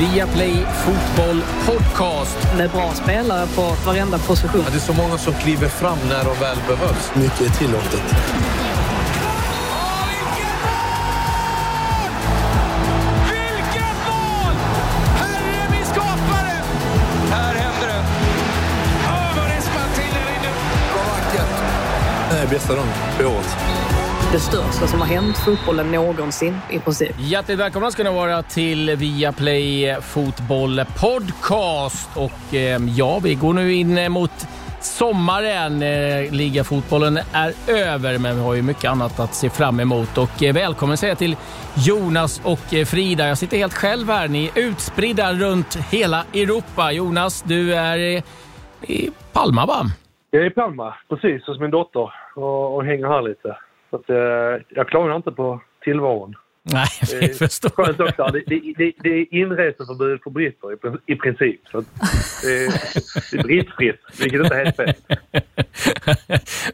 Viaplay Fotboll Podcast. Med bra spelare på varenda position. Ja, det är så många som kliver fram när de väl behövs. Mycket är tillåtet. Bästa dagen på året. Det största som har hänt fotbollen någonsin i princip. Hjärtligt välkomna ska ni vara till Viaplay Fotboll Podcast. Och eh, ja, vi går nu in mot sommaren. Eh, ligafotbollen är över, men vi har ju mycket annat att se fram emot. Och eh, välkommen säga till Jonas och eh, Frida. Jag sitter helt själv här. Ni är utspridda runt hela Europa. Jonas, du är eh, i Palma, va? Jag är i Palma, precis, hos min dotter och, och hänger här lite. Så att, eh, jag klagar inte på tillvaron. Nej, Det är förstår. Också. Det, det, det, det är inreseförbud för britter i, i princip. Så det, är, det är brittfritt, vilket inte är helt fel.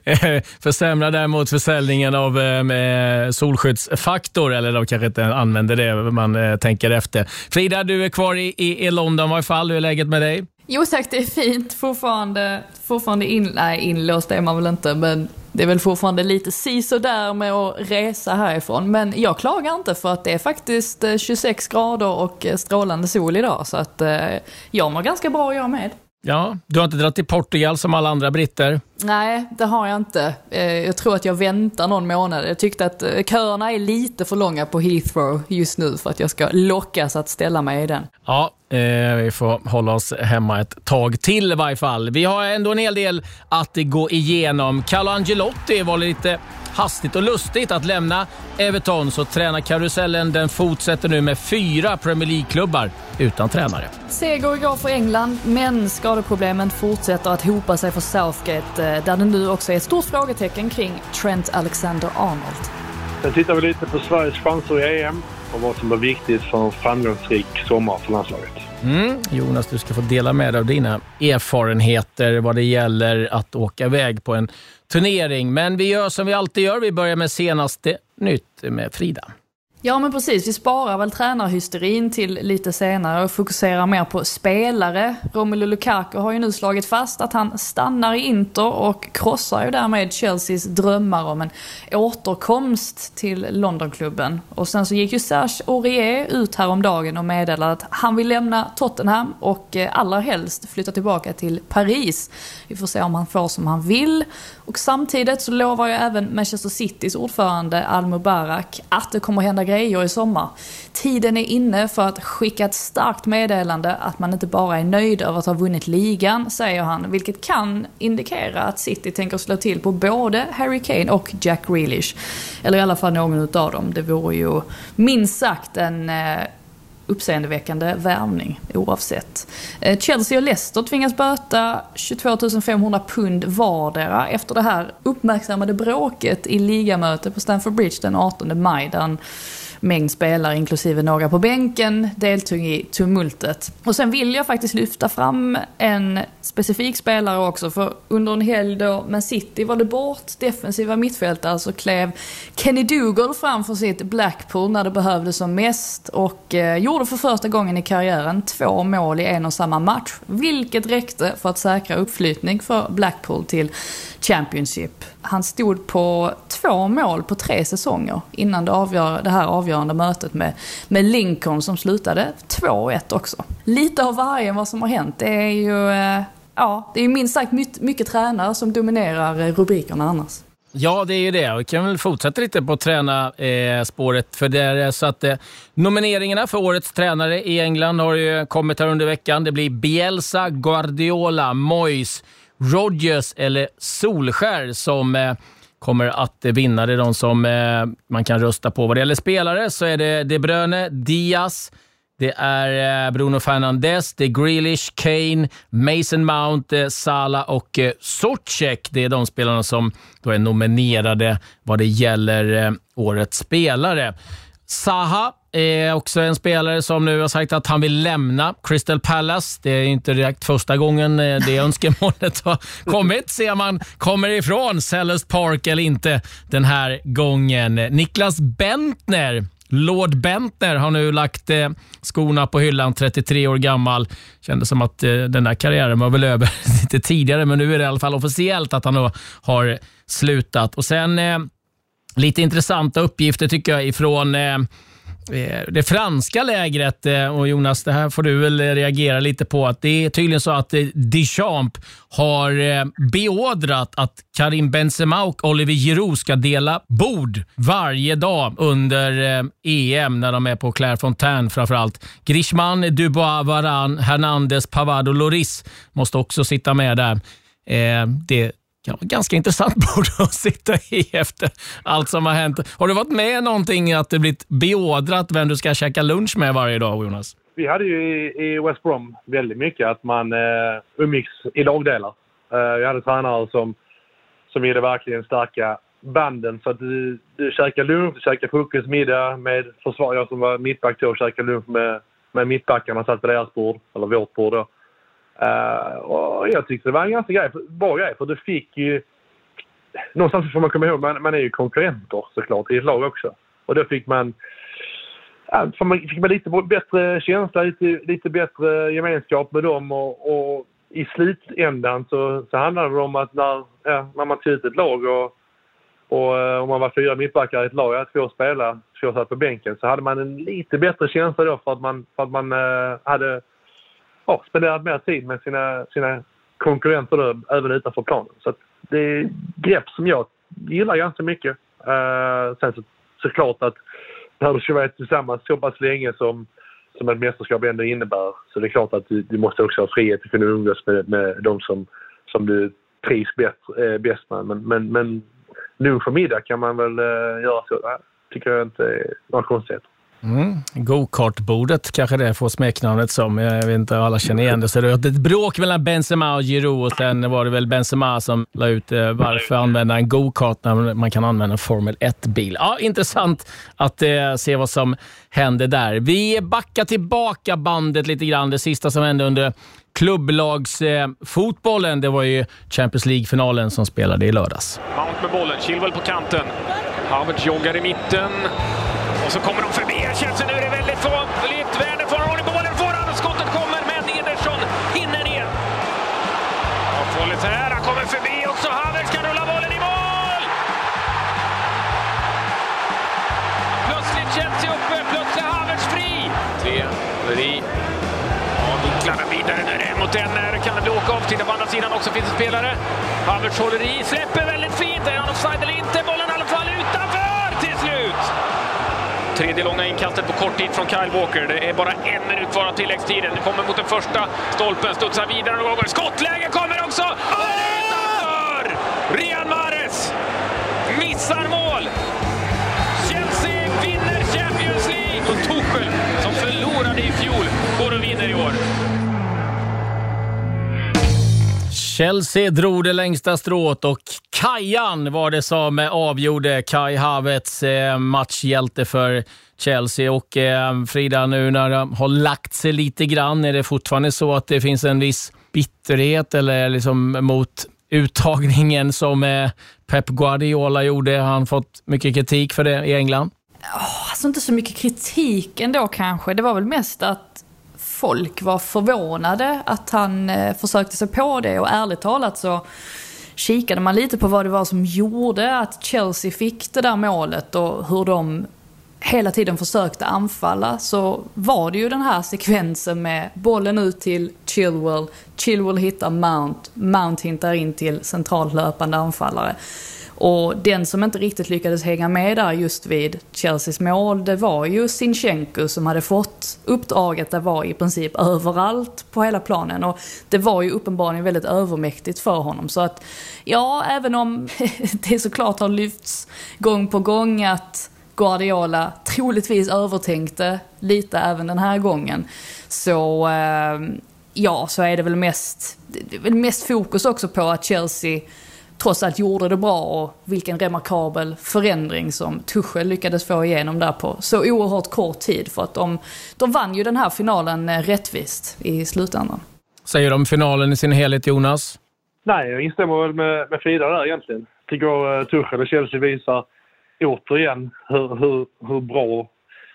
Eh, Försämrar däremot försäljningen av eh, med solskyddsfaktor, eller de kanske inte använder det, man eh, tänker efter. Frida, du är kvar i, i, i London i varje fall. Hur är läget med dig? Jo tack, det är fint. Fortfarande, fortfarande in, nej, inlåst är man väl inte, men det är väl fortfarande lite si där med att resa härifrån. Men jag klagar inte för att det är faktiskt eh, 26 grader och eh, strålande sol idag. Så att eh, jag mår ganska bra jag med. Ja, du har inte dragit till Portugal som alla andra britter? Nej, det har jag inte. Eh, Jag tror att jag väntar någon månad. Jag tyckte att eh, köerna är lite för långa på Heathrow just nu för att jag ska lockas att ställa mig i den. Ja, eh, vi får hålla oss hemma ett tag till i varje fall. Vi har ändå en hel del att gå igenom. Carlo Angelotti var lite hastigt och lustigt att lämna Everton, så tränarkarusellen den fortsätter nu med fyra Premier League-klubbar utan tränare. Seger igår för England, men skadeproblemen fortsätter att hopa sig för Southgate, eh, där det nu också är ett stort frågetecken kring Trent Alexander-Arnold. Sen tittar vi lite på Sveriges chanser i EM och vad som är viktigt för en framgångsrik sommar för landslaget. Mm. Jonas, du ska få dela med dig av dina erfarenheter vad det gäller att åka iväg på en turnering. Men vi gör som vi alltid gör. Vi börjar med senaste nytt med Frida. Ja men precis, vi sparar väl tränarhysterin till lite senare och fokuserar mer på spelare. Romelu Lukaku har ju nu slagit fast att han stannar i Inter och krossar ju därmed Chelseas drömmar om en återkomst till Londonklubben. Och sen så gick ju Serge Aurier ut häromdagen och meddelade att han vill lämna Tottenham och eh, allra helst flytta tillbaka till Paris. Vi får se om han får som han vill. Och samtidigt så lovar ju även Manchester Citys ordförande Al Mubarak att det kommer hända grejer i sommar. Tiden är inne för att skicka ett starkt meddelande att man inte bara är nöjd över att ha vunnit ligan, säger han, vilket kan indikera att City tänker slå till på både Harry Kane och Jack Grealish. Eller i alla fall någon utav dem. Det vore ju minst sagt en eh, uppseendeväckande värvning oavsett. Eh, Chelsea och Leicester tvingas böta 22 500 pund vardera efter det här uppmärksammade bråket i ligamöte på Stamford Bridge den 18 maj där mängd spelare, inklusive några på bänken, deltog i tumultet. Och sen vill jag faktiskt lyfta fram en specifik spelare också, för under en helg då Man City valde bort defensiva mittfältare så klev Kenny Dougal fram för sitt Blackpool när det behövdes som mest och eh, gjorde för första gången i karriären två mål i en och samma match, vilket räckte för att säkra uppflyttning för Blackpool till Championship. Han stod på två mål på tre säsonger innan det, avgör, det här avgörande mötet med, med Lincoln som slutade 2-1 också. Lite av varje vad som har hänt. Det är ju, eh, ja, det är minst sagt mycket, mycket tränare som dominerar eh, rubrikerna annars. Ja, det är ju det. Vi kan väl fortsätta lite på tränarspåret. Eh, för det är så att eh, nomineringarna för årets tränare i England har ju kommit här under veckan. Det blir Bielsa, Guardiola, Moyes, Rodgers eller Solskär som eh, kommer att vinna. Det är de som eh, man kan rösta på. Vad det gäller spelare så är det De Bruyne, Diaz, det är eh, Bruno Fernandes, det är Grealish, Kane, Mason Mount, Sala Salah och Socek. Det är de spelarna som då är nominerade vad det gäller årets spelare. Saha är också en spelare som nu har sagt att han vill lämna Crystal Palace. Det är inte direkt första gången eh, det önskemålet har kommit. Se om han kommer ifrån Sellers Park eller inte den här gången. Niklas Bentner Lord Bentner har nu lagt eh, skorna på hyllan, 33 år gammal. Kändes som att eh, den där karriären var väl över lite tidigare, men nu är det i alla fall officiellt att han har slutat. Och sen eh, lite intressanta uppgifter tycker jag ifrån eh, Eh, Eh, det franska lägret, eh, och Jonas, det här får du väl reagera lite på, att det är tydligen så att eh, Deschamps har eh, beordrat att Karim Benzema och Oliver Giroud ska dela bord varje dag under EM när de är på Clairefontaine framförallt. Griezmann, Dubois, Varane, Hernandez, Pavard och Loris måste också sitta med där. Det kan vara ganska intressant bord att sitta i efter allt som har hänt. Har du varit med någonting att det blivit beordrat vem du ska käka lunch med varje dag, Jonas? Vi hade ju i, West Brom väldigt mycket att man eh, umgicks i lagdelar. Eh, vi hade tränare som, som ville verkligen stärka banden. Så att du, du käkade lunch, du käkade frukost, middag med försvar. Jag som var mittback då käkade lunch med, med mittbackarna, satt på deras bord, eller vårt bord då. Uh, och jag tyckte det var en ganska grej, bra grej för du fick ju... Någonstans får man komma ihåg, man, man är ju konkurrenter såklart i ett lag också. Och då fick man... Ja, man fick man lite bättre känsla, lite, lite bättre gemenskap med dem och, och i slutändan så, så handlade det om att när, ja, när man tog ut ett lag och, och eh, om man var fyra mittbackar i ett lag, ja, två spelare, två satt på bänken, så hade man en lite bättre känsla då för att man, för att man uh, hade ja, spenderat mer tid med sina, sina konkurrenter då, även utanför planen. Så det är grepp som jag gillar ganska mycket. Uh, sen så, såklart att när du ska vara tillsammans så pass länge som, som ett mästerskap ändå innebär så det är klart att du, du måste också ha frihet att kunna umgås med, med de som, som du trivs bäst, eh, bäst med. Men, men, men lunch och middag kan man väl äh, göra så. Det tycker jag inte är några konstigheter. Mm. Go-kartbordet kanske det får smeknamnet som. Jag vet inte, alla känner igen det. Så det var ett bråk mellan Benzema och Giroud och sen var det väl Benzema som la ut eh, varför använda en go-kart när man kan använda en Formel 1-bil. Ja, intressant att eh, se vad som hände där. Vi backar tillbaka bandet lite grann. Det sista som hände under klubblagsfotbollen, eh, det var ju Champions League-finalen som spelade i lördags. Mount med bollen, Chilwell på kanten. Havertz joggar i mitten. Och så kommer de förbi. Chelsea nu det nu. Inkastet på tid från Kyle Walker. Det är bara en minut kvar av tilläggstiden. Det kommer mot den första stolpen, studsar vidare några gånger. Skottläge kommer också! Och är utanför! Rian Mahrez missar mål! Chelsea vinner Champions League! Och Tuchel, som förlorade i fjol, går och vinner i år. Chelsea drog det längsta strået och Kajan var det som avgjorde. Kai Havertz, eh, matchhjälte för Chelsea. Och eh, Frida, nu när det har lagt sig lite grann, är det fortfarande så att det finns en viss bitterhet eller liksom mot uttagningen som eh, Pep Guardiola gjorde? Har han fått mycket kritik för det i England? Oh, alltså inte så mycket kritik ändå kanske. Det var väl mest att folk var förvånade att han försökte sig på det och ärligt talat så kikade man lite på vad det var som gjorde att Chelsea fick det där målet och hur de hela tiden försökte anfalla så var det ju den här sekvensen med bollen ut till Chilwell, Chilwell hittar Mount, Mount hittar in till centralt löpande anfallare. Och den som inte riktigt lyckades hänga med där just vid Chelseas mål, det var ju Sinchenko som hade fått uppdraget att vara i princip överallt på hela planen. Och det var ju uppenbarligen väldigt övermäktigt för honom. Så att, ja, även om det såklart har lyfts gång på gång att Guardiola troligtvis övertänkte lite även den här gången. Så eh, ja, så är det väl mest, det väl mest fokus också på att Chelsea trots allt gjorde det bra och vilken remarkabel förändring som Tuchel lyckades få igenom där på så oerhört kort tid. För att de, de vann ju den här finalen eh, rättvist i slutändan. Säger de finalen i sin helhet, Jonas? Nej, jag instämmer väl med, med Frida där egentligen. Tycker uh, Tuchel och Chelsea visar återigen hur, hur, hur bra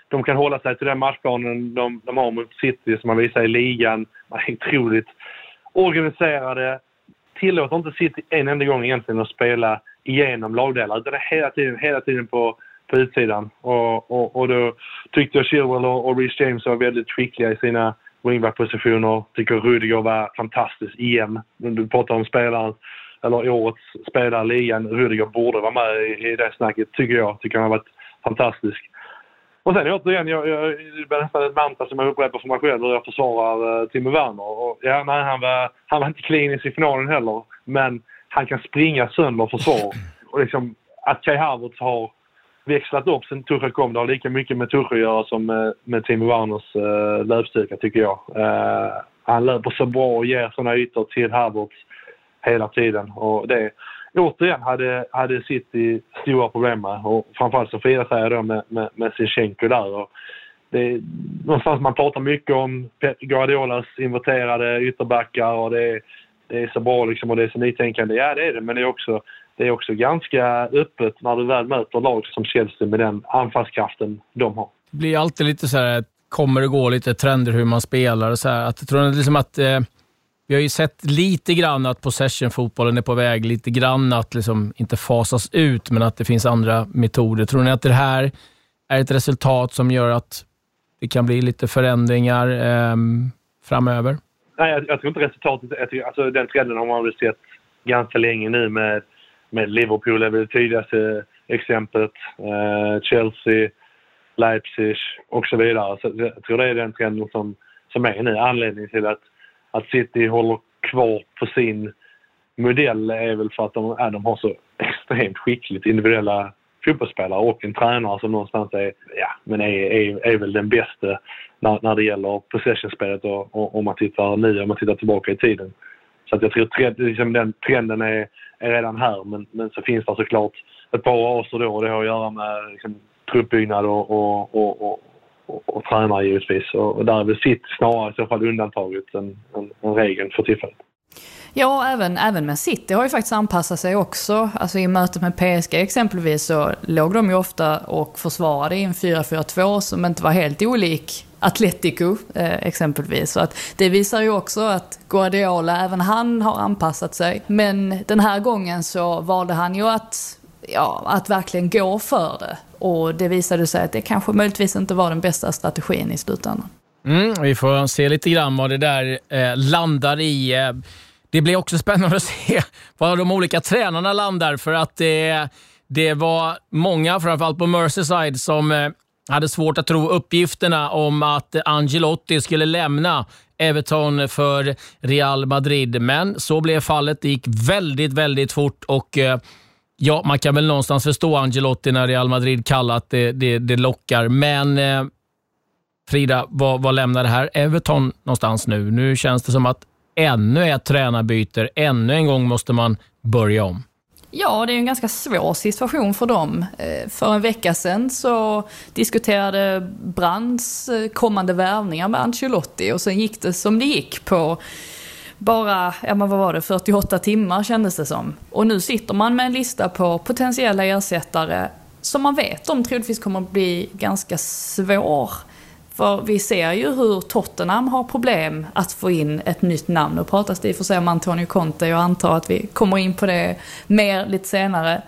de kan hålla sig till den matchplanen de, de har mot City som man visar i ligan. Man är otroligt organiserade. Tillåter inte City en enda gång egentligen att spela igenom lagdelar utan det är hela tiden, hela tiden på, på utsidan. Och, och, och då tyckte jag Chilwell och, och Reece James var väldigt skickliga i sina wingback-positioner. Tycker Rudiger var fantastisk igen. Du pratar om spelaren, eller årets spelare i ligan. Rudiger borde vara med i, i det snacket, tycker jag. Tycker han har varit fantastisk. Och sen återigen, jag, jag, det blir nästan ett mantra som jag upprepar för mig själv hur jag försvarar uh, Timo Werner. Och, ja, nej, han, var, han var inte klinisk i finalen heller, men han kan springa sönder försvar. Och liksom, att Kai Havertz har växlat upp sen Tuchel kom. Det har lika mycket med Tuchel att göra som med, med Timo Werners uh, löpstyrka, tycker jag. Uh, han löper så bra och ger sådana ytor till Havertz hela tiden. Och det, återigen hade, hade City stora problem med. Och framförallt så firar sig då med, med, med Sinchenko där. Och det någonstans man pratar mycket om Guardiolas inverterade ytterbackar och det är, det är så bra liksom och det är så nytänkande. Ja, det är det, men det är också, det är också ganska öppet när du väl möter lag som Chelsea med den anfallskraften de har. Det blir alltid lite så här, kommer det gå lite trender hur man spelar och så här. Att, tror liksom att eh vi har ju sett lite grann att possession-fotbollen är på väg, lite grann att liksom inte fasas ut, men att det finns andra metoder. Tror ni att det här är ett resultat som gör att det kan bli lite förändringar eh, framöver? Nej, jag, jag, tror inte resultatet... alltså, den trenden har man väl sett ganska länge nu med, med Liverpool är väl det tydligaste exemplet. Eh, Chelsea, Leipzig och så vidare. Så jag tror det är den trenden som, som är nu. Anledningen till att att City håller kvar på sin modell är väl för att de, ja, de har så extremt skickligt individuella fotbollsspelare och en tränare som någonstans är, ja, men är, är, är väl den bästa när, när det gäller possession-spelet och, och, om man tittar nu, om man tittar tillbaka i tiden. Så att jag tror trend, liksom den trenden är, är redan här men, men så finns det såklart ett par raser då och det har att göra med liksom, truppbyggnad och, och, och, och, och tränare givetvis. Och, och där är väl sitt snarare i så fall undantaget än, än, än regeln för tillfället. Ja, även, även med City har ju faktiskt anpassat sig också. Alltså i mötet med PSG exempelvis så låg de ju ofta och försvarade i en 4-4-2 som inte var helt olik Atletico eh, exempelvis. Så att det visar ju också att Guardiola, även han har anpassat sig. Men den här gången så valde han ju att, ja, att verkligen gå för det. Och det visade sig att det kanske möjligtvis inte var den bästa strategin i slutändan. Mm, vi får se lite grann vad det där eh, landar i. Eh, det blir också spännande att se vad de olika tränarna landar, för att det, det var många, framförallt på Merseyside, som eh, hade svårt att tro uppgifterna om att Angelotti skulle lämna Everton för Real Madrid. Men så blev fallet. Det gick väldigt, väldigt fort och eh, Ja, man kan väl någonstans förstå Angelotti när Real Madrid kallar att det, det, det lockar, men eh, Frida, vad, vad lämnar det här Everton någonstans nu? Nu känns det som att ännu ett tränarbyte, ännu en gång måste man börja om. Ja, det är en ganska svår situation för dem. Eh, för en vecka sedan så diskuterade Brands eh, kommande värvningar med Ancelotti och sen gick det som det gick på bara, ja men vad var det, 48 timmar kändes det som. Och nu sitter man med en lista på potentiella ersättare som man vet om troligtvis kommer att bli ganska svår. För vi ser ju hur Tottenham har problem att få in ett nytt namn. Nu pratas det i och för sig om Antonio Conte, jag antar att vi kommer in på det mer lite senare.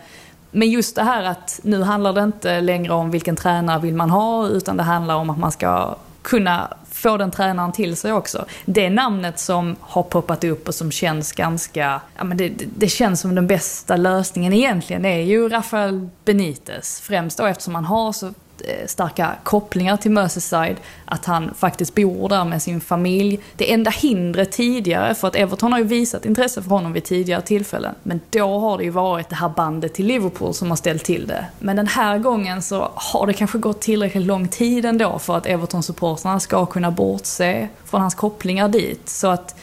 Men just det här att nu handlar det inte längre om vilken tränare vill man ha, utan det handlar om att man ska kunna få den tränaren till sig också. Det namnet som har poppat upp och som känns ganska, ja men det, det känns som den bästa lösningen egentligen är ju Rafael Benitez. Främst då eftersom han har så Eh, starka kopplingar till Merseyside, att han faktiskt bor där med sin familj. Det enda hindret tidigare, för att Everton har ju visat intresse för honom vid tidigare tillfällen, men då har det ju varit det här bandet till Liverpool som har ställt till det. Men den här gången så har det kanske gått tillräckligt lång tid ändå för att Everton-supportrarna ska kunna bortse från hans kopplingar dit. Så att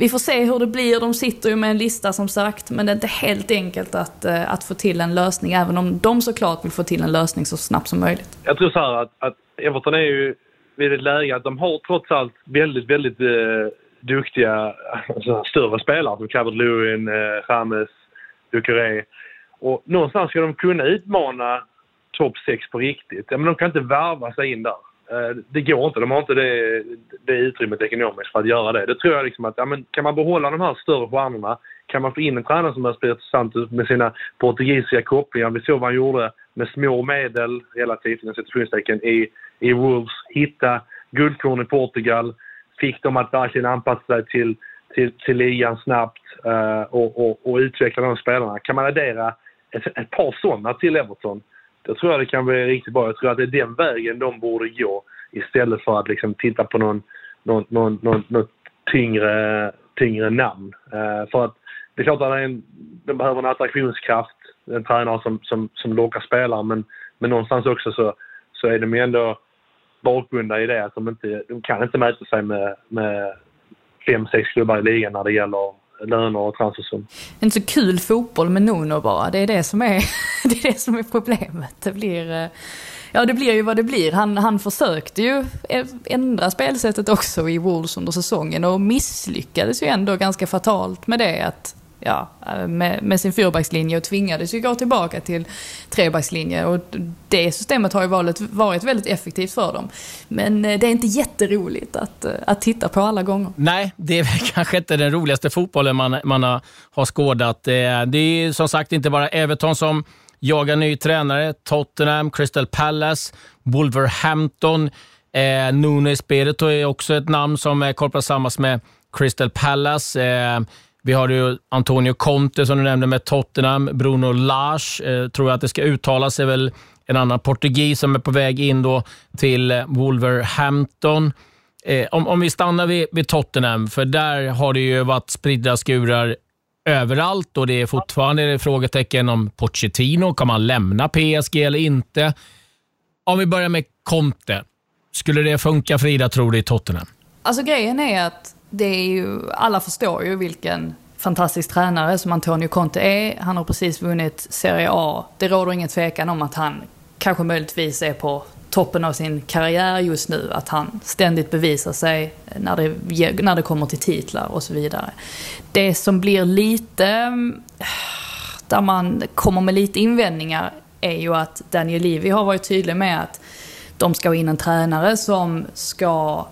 vi får se hur det blir. De sitter ju med en lista som sagt, men det är inte helt enkelt att, eh, att få till en lösning, även om de såklart vill få till en lösning så snabbt som möjligt. Jag tror så här att, att Everton är ju vid ett läge att de har trots allt väldigt, väldigt eh, duktiga alltså, större spelare som Cabot Lewin, eh, James, Ducoré. Och någonstans ska de kunna utmana topp 6 på riktigt. Ja, men de kan inte värva sig in där. Eh, det går inte. De har inte det, det utrymmet ekonomiskt för att göra det. Det tror jag liksom att, ja, men kan man behålla de här större stjärnorna, kan man få in en tränare som är intressant med sina portugisiska kopplingar. Vi såg vad han gjorde med små medel relativt, inom citationstecken, i, i Wolves. Hitta guldkorn i Portugal, fick dem att verkligen anpassa sig till, till, till ligan snabbt uh, och, och, och, utveckla de spelarna. Kan man addera ett, ett par sådana till Everton, då tror jag det kan bli riktigt bra. Jag tror att det är den vägen de borde gå istället för att liksom titta på någon, någon, någon, någon, något tyngre, tyngre namn. Uh, för att det är klart att en, de behöver en attraktionskraft, en tränare som, som, som lockar spelare men, men någonstans också så, så är de ju ändå bakbundna i det att de inte de kan inte mäta sig med, med fem, sex klubbar i ligan när det gäller löner och transfersum. Inte så kul fotboll med Nuno bara. Det är det som är, det är, det som är problemet. Det blir, eh, ja, det blir ju vad det blir. Han, han försökte ju ändra spelsättet också i Wolves under säsongen och misslyckades ju ändå ganska fatalt med det. Att ja, eh, med, med sin fyrbackslinje och tvingades ju gå tillbaka till trebackslinje. Och det systemet har ju varit, varit väldigt effektivt för dem. Men eh, det är inte jätteroligt att, eh, att titta på alla gånger. Nej, det är kanske inte den roligaste fotbollen man, man har, har skådat. Det är som sagt inte bara Everton som jagar ny tränare. Tottenham, Crystal Palace, Wolverhampton. Eh, Nuno Espirito är också ett namn som kopplas samman med Crystal Palace. Eh, vi har ju Antonio Conte som du nämnde med Tottenham. Bruno Lage, eh, tror jag att det ska uttalas, är väl en annan portugis som är på väg in då till eh, Wolverhampton. Eh, om, om vi stannar vid, vid, Tottenham, för där har det ju varit spridda skurar överallt och det är fortfarande frågetecken om Pochettino. Kan man lämna PSG eller inte? Om vi börjar med Conte. Skulle det funka Frida, tror du, i Tottenham? Alltså grejen är att det är ju, alla förstår ju vilken fantastisk tränare som Antonio Conte är. Han har precis vunnit Serie A. Det råder ingen tvekan om att han kanske möjligtvis är på toppen av sin karriär just nu. Att han ständigt bevisar sig när det, när det kommer till titlar och så vidare. Det som blir lite, där man kommer med lite invändningar är ju att Daniel Levy har varit tydlig med att de ska ha in en tränare som ska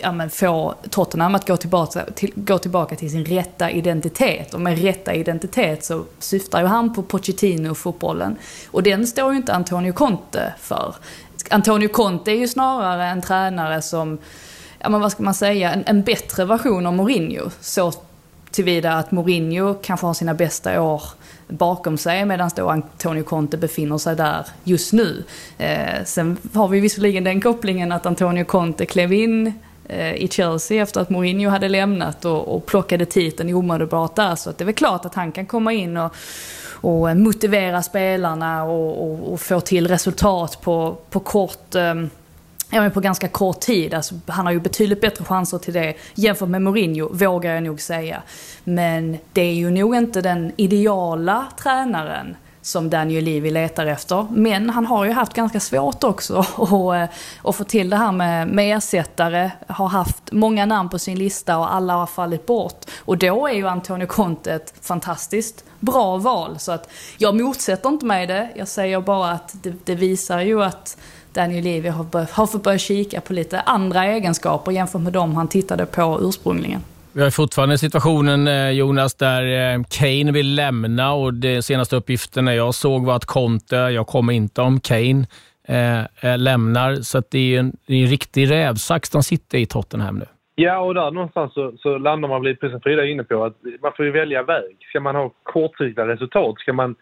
ja, men få Tottenham att gå tillbaka, till, gå tillbaka till sin rätta identitet. Och med rätta identitet så syftar ju han på Pochettino-fotbollen. Och den står ju inte Antonio Conte för. Antonio Conte är ju snarare en tränare som, ja men vad ska man säga, en, en bättre version av Mourinho. Så tillvida att Mourinho kanske har sina bästa år bakom sig medan då Antonio Conte befinner sig där just nu. Eh, sen har vi visserligen den kopplingen att Antonio Conte klev in Eh, i Chelsea efter att Mourinho hade lämnat och, och plockade titeln omedelbart där. Så att det är väl klart att han kan komma in och, och eh, motivera spelarna och, och, och, få till resultat på, på kort um, ja, men på ganska kort tid. Alltså, han har ju betydligt bättre chanser till det jämfört med Mourinho, vågar jag nog säga. Men det är ju nog inte den ideala tränaren som Daniel Levy letar efter. Men han har ju haft ganska svårt också att, eh, att få till det här med, med ersättare. Har haft många namn på sin lista och alla har fallit bort. Och då är ju Antonio Conte ett fantastiskt bra val. Så att jag motsätter inte mig det. Jag säger bara att det, det visar ju att Daniel Levy har, har fått börja kika på lite andra egenskaper jämfört med de han tittade på ursprungligen. Vi har fortfarande situationen, eh, Jonas, där eh, Kane vill lämna och de senaste uppgifterna jag såg var att Conte, jag kommer inte om Kane, eh, eh lämnar. Så det är en, det är en riktig rävsax de sitter i Tottenham nu. Ja, och där någonstans så, så landar man precis som Frida är inne på, att man får ju välja väg. Ska man ha kortsiktiga resultat? Ska man,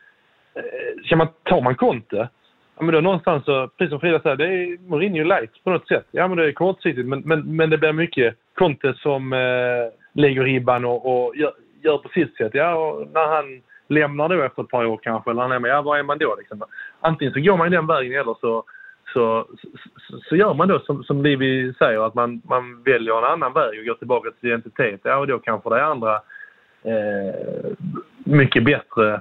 ska man, tar man Conte? Ja, men då någonstans så, precis som Frida säger, det är Mourinho light på något sätt. Ja, men det är kortsiktigt, men, men, men det blir mycket Conte som eh, lägger ribban och, och gör, gör, på sitt sätt. Ja, och när han lämnar då efter ett par år kanske, eller han är med, ja vad är man då liksom? Antingen så går man den vägen eller så, så, så, så gör man då som, som Livi säger, att man, man väljer en annan väg och går tillbaka till identitet. Ja, och då kanske det är andra eh, mycket bättre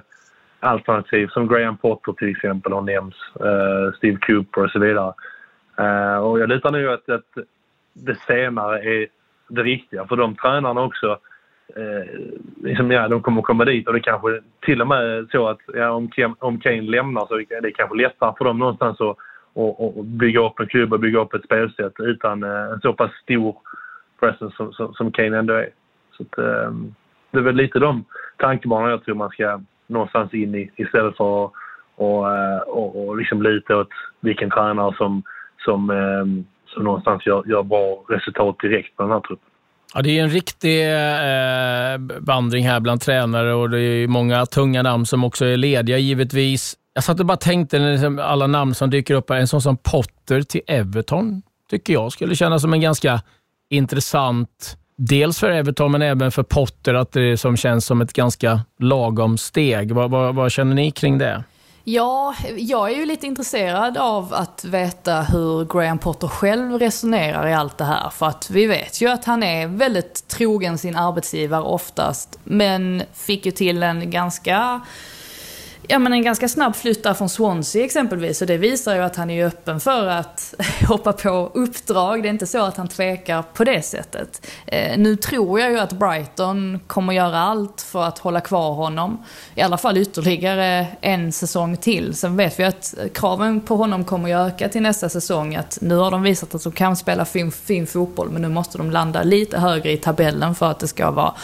alternativ som Graham Potter till exempel har nämnts, eh, Steve Cooper och så vidare. Eh, och jag litar nu att, att det senare är det riktiga för de tränarna också eh, liksom, ja, de kommer komma dit och det kanske till och med så att ja, om, Kane, om Kane lämnar så är det kanske lättare för dem någonstans att och, och bygga upp en klubb och bygga upp ett spelsätt utan eh, en så pass stor presence som, som, som Kane ändå är. Så att, eh, det är väl lite de tankebanorna jag tror man ska någonstans in i istället för att och, eh, och, och liksom lite åt vilken tränare som, som, eh, som någonstans gör, gör bra resultat direkt på den här truppen. Ja, det är en riktig eh, vandring här bland tränare och det är många tunga namn som också är lediga givetvis. Jag satt och bara tänkte, liksom alla namn som dyker upp här, en sån som Potter till Everton tycker jag skulle kännas som en ganska intressant Dels för Everton, men även för Potter, att det som känns som ett ganska lagom steg. Vad, vad, vad känner ni kring det? Ja, jag är ju lite intresserad av att veta hur Graham Potter själv resonerar i allt det här. För att vi vet ju att han är väldigt trogen sin arbetsgivare oftast. Men fick ju till en ganska ja, men en ganska snabb flytt där från Swansea exempelvis. Och det visar ju att han är öppen för att hoppa på uppdrag. Det är inte så att han tvekar på det sättet. Eh, nu tror jag ju att Brighton kommer göra allt för att hålla kvar honom. I alla fall ytterligare en säsong till. Sen vet vi att kraven på honom kommer att öka till nästa säsong. Att nu har de visat att de kan spela fin, fin fotboll, men nu måste de landa lite högre i tabellen för att det ska vara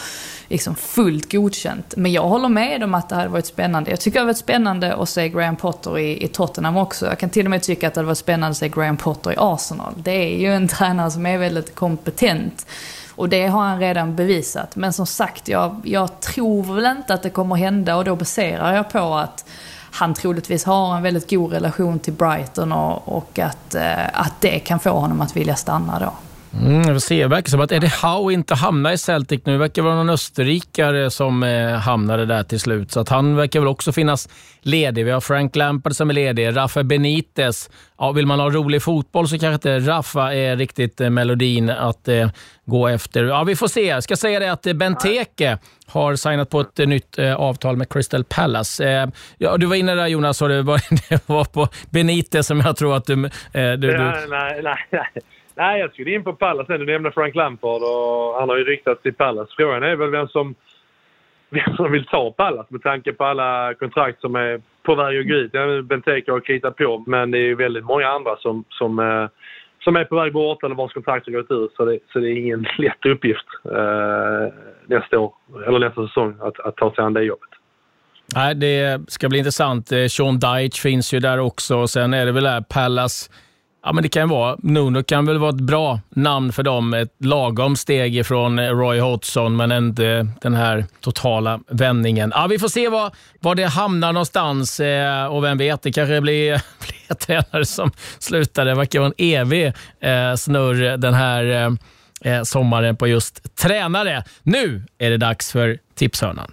liksom fullt godkänt. Men jag håller med om att det hade varit spännande. Jag tycker det hade varit spännande att se Graham Potter i, i Tottenham också. Jag kan till och med tycka att det hade varit spännande att se Graham Potter i Arsenal. Det är ju en tränare som är väldigt kompetent. Och det har han redan bevisat. Men som sagt, jag, jag tror väl inte att det kommer hända och då baserar jag på att han troligtvis har en väldigt god relation till Brighton och, och att, eh, att det kan få honom att vilja stanna då. Mm, jag se, det verkar som att Eddie Howe inte hamnar i Celtic nu. Det verkar vara någon österrikare som eh, hamnade där till slut, så att han verkar väl också finnas ledig. Vi har Frank Lampard som är ledig, Rafa Benitez. Ja, vill man ha rolig fotboll så kanske inte Rafa är riktigt eh, melodin att eh, gå efter. Ja, vi får se. Jag ska säga det att eh, Benteke har signat på ett eh, nytt eh, avtal med Crystal Palace. Eh, ja, du var inne där Jonas, och det var, det var på Benitez som jag tror att du... Eh, du, du... Nej, nej, nej. Nej, jag skulle in på Pallas Du nämnde Frank Lampard och han har ju ryktats till Pallas. Frågan är väl vem som, vem som vill ta Pallas med tanke på alla kontrakt som är på väg att gå ut. Benteke har kritat på, men det är ju väldigt många andra som, som, eh, som är på väg bort eller vars kontrakt har gått ut. Så det, så det är ingen lätt uppgift eh, nästa år, eller nästa säsong, att, att ta sig an det jobbet. Nej, det ska bli intressant. Eh, Sean Deitch finns ju där också. Sen är det väl där Pallas Ja, men det kan ju vara. Nuno kan väl vara ett bra namn för dem. Ett lagom steg ifrån eh, Roy Hodgson, men inte den här totala vändningen. Ja, vi får se var, var det hamnar någonstans eh, och vem vet, det kanske blir, fler tränare som slutar. Det verkar vara en evig eh, snurr den här eh, eh, sommaren på just tränare. Nu är det dags för tipshörnan.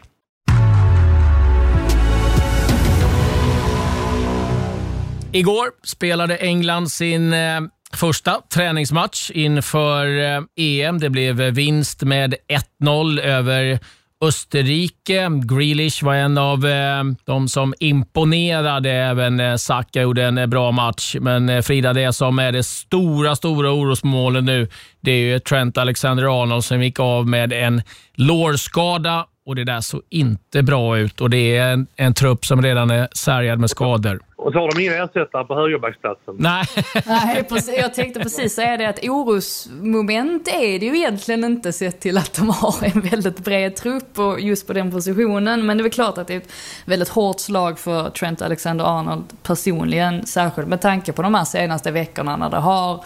Igår spelade England sin eh, första träningsmatch inför eh, EM. Det blev vinst med 1-0 över Österrike. Grealish var en av eh, de som imponerade. Även eh, Saka gjorde en eh, bra match. Men eh, Frida, det som är det stora, stora orosmålet nu, det är ju Trent Alexander-Arnold som gick av med en lårskada och det där såg inte bra ut och det är en, en trupp som redan är sargad med skador. Och så har de ingen ersättare på högerbacksplatsen. Nej. Nej, precis, jag tänkte precis säga det att orosmoment är det ju egentligen inte sett till att de har en väldigt bred trupp och just på den positionen. Men det är väl klart att det är ett väldigt hårt slag för Trent Alexander-Arnold personligen. Särskilt med tanke på de här senaste veckorna när det har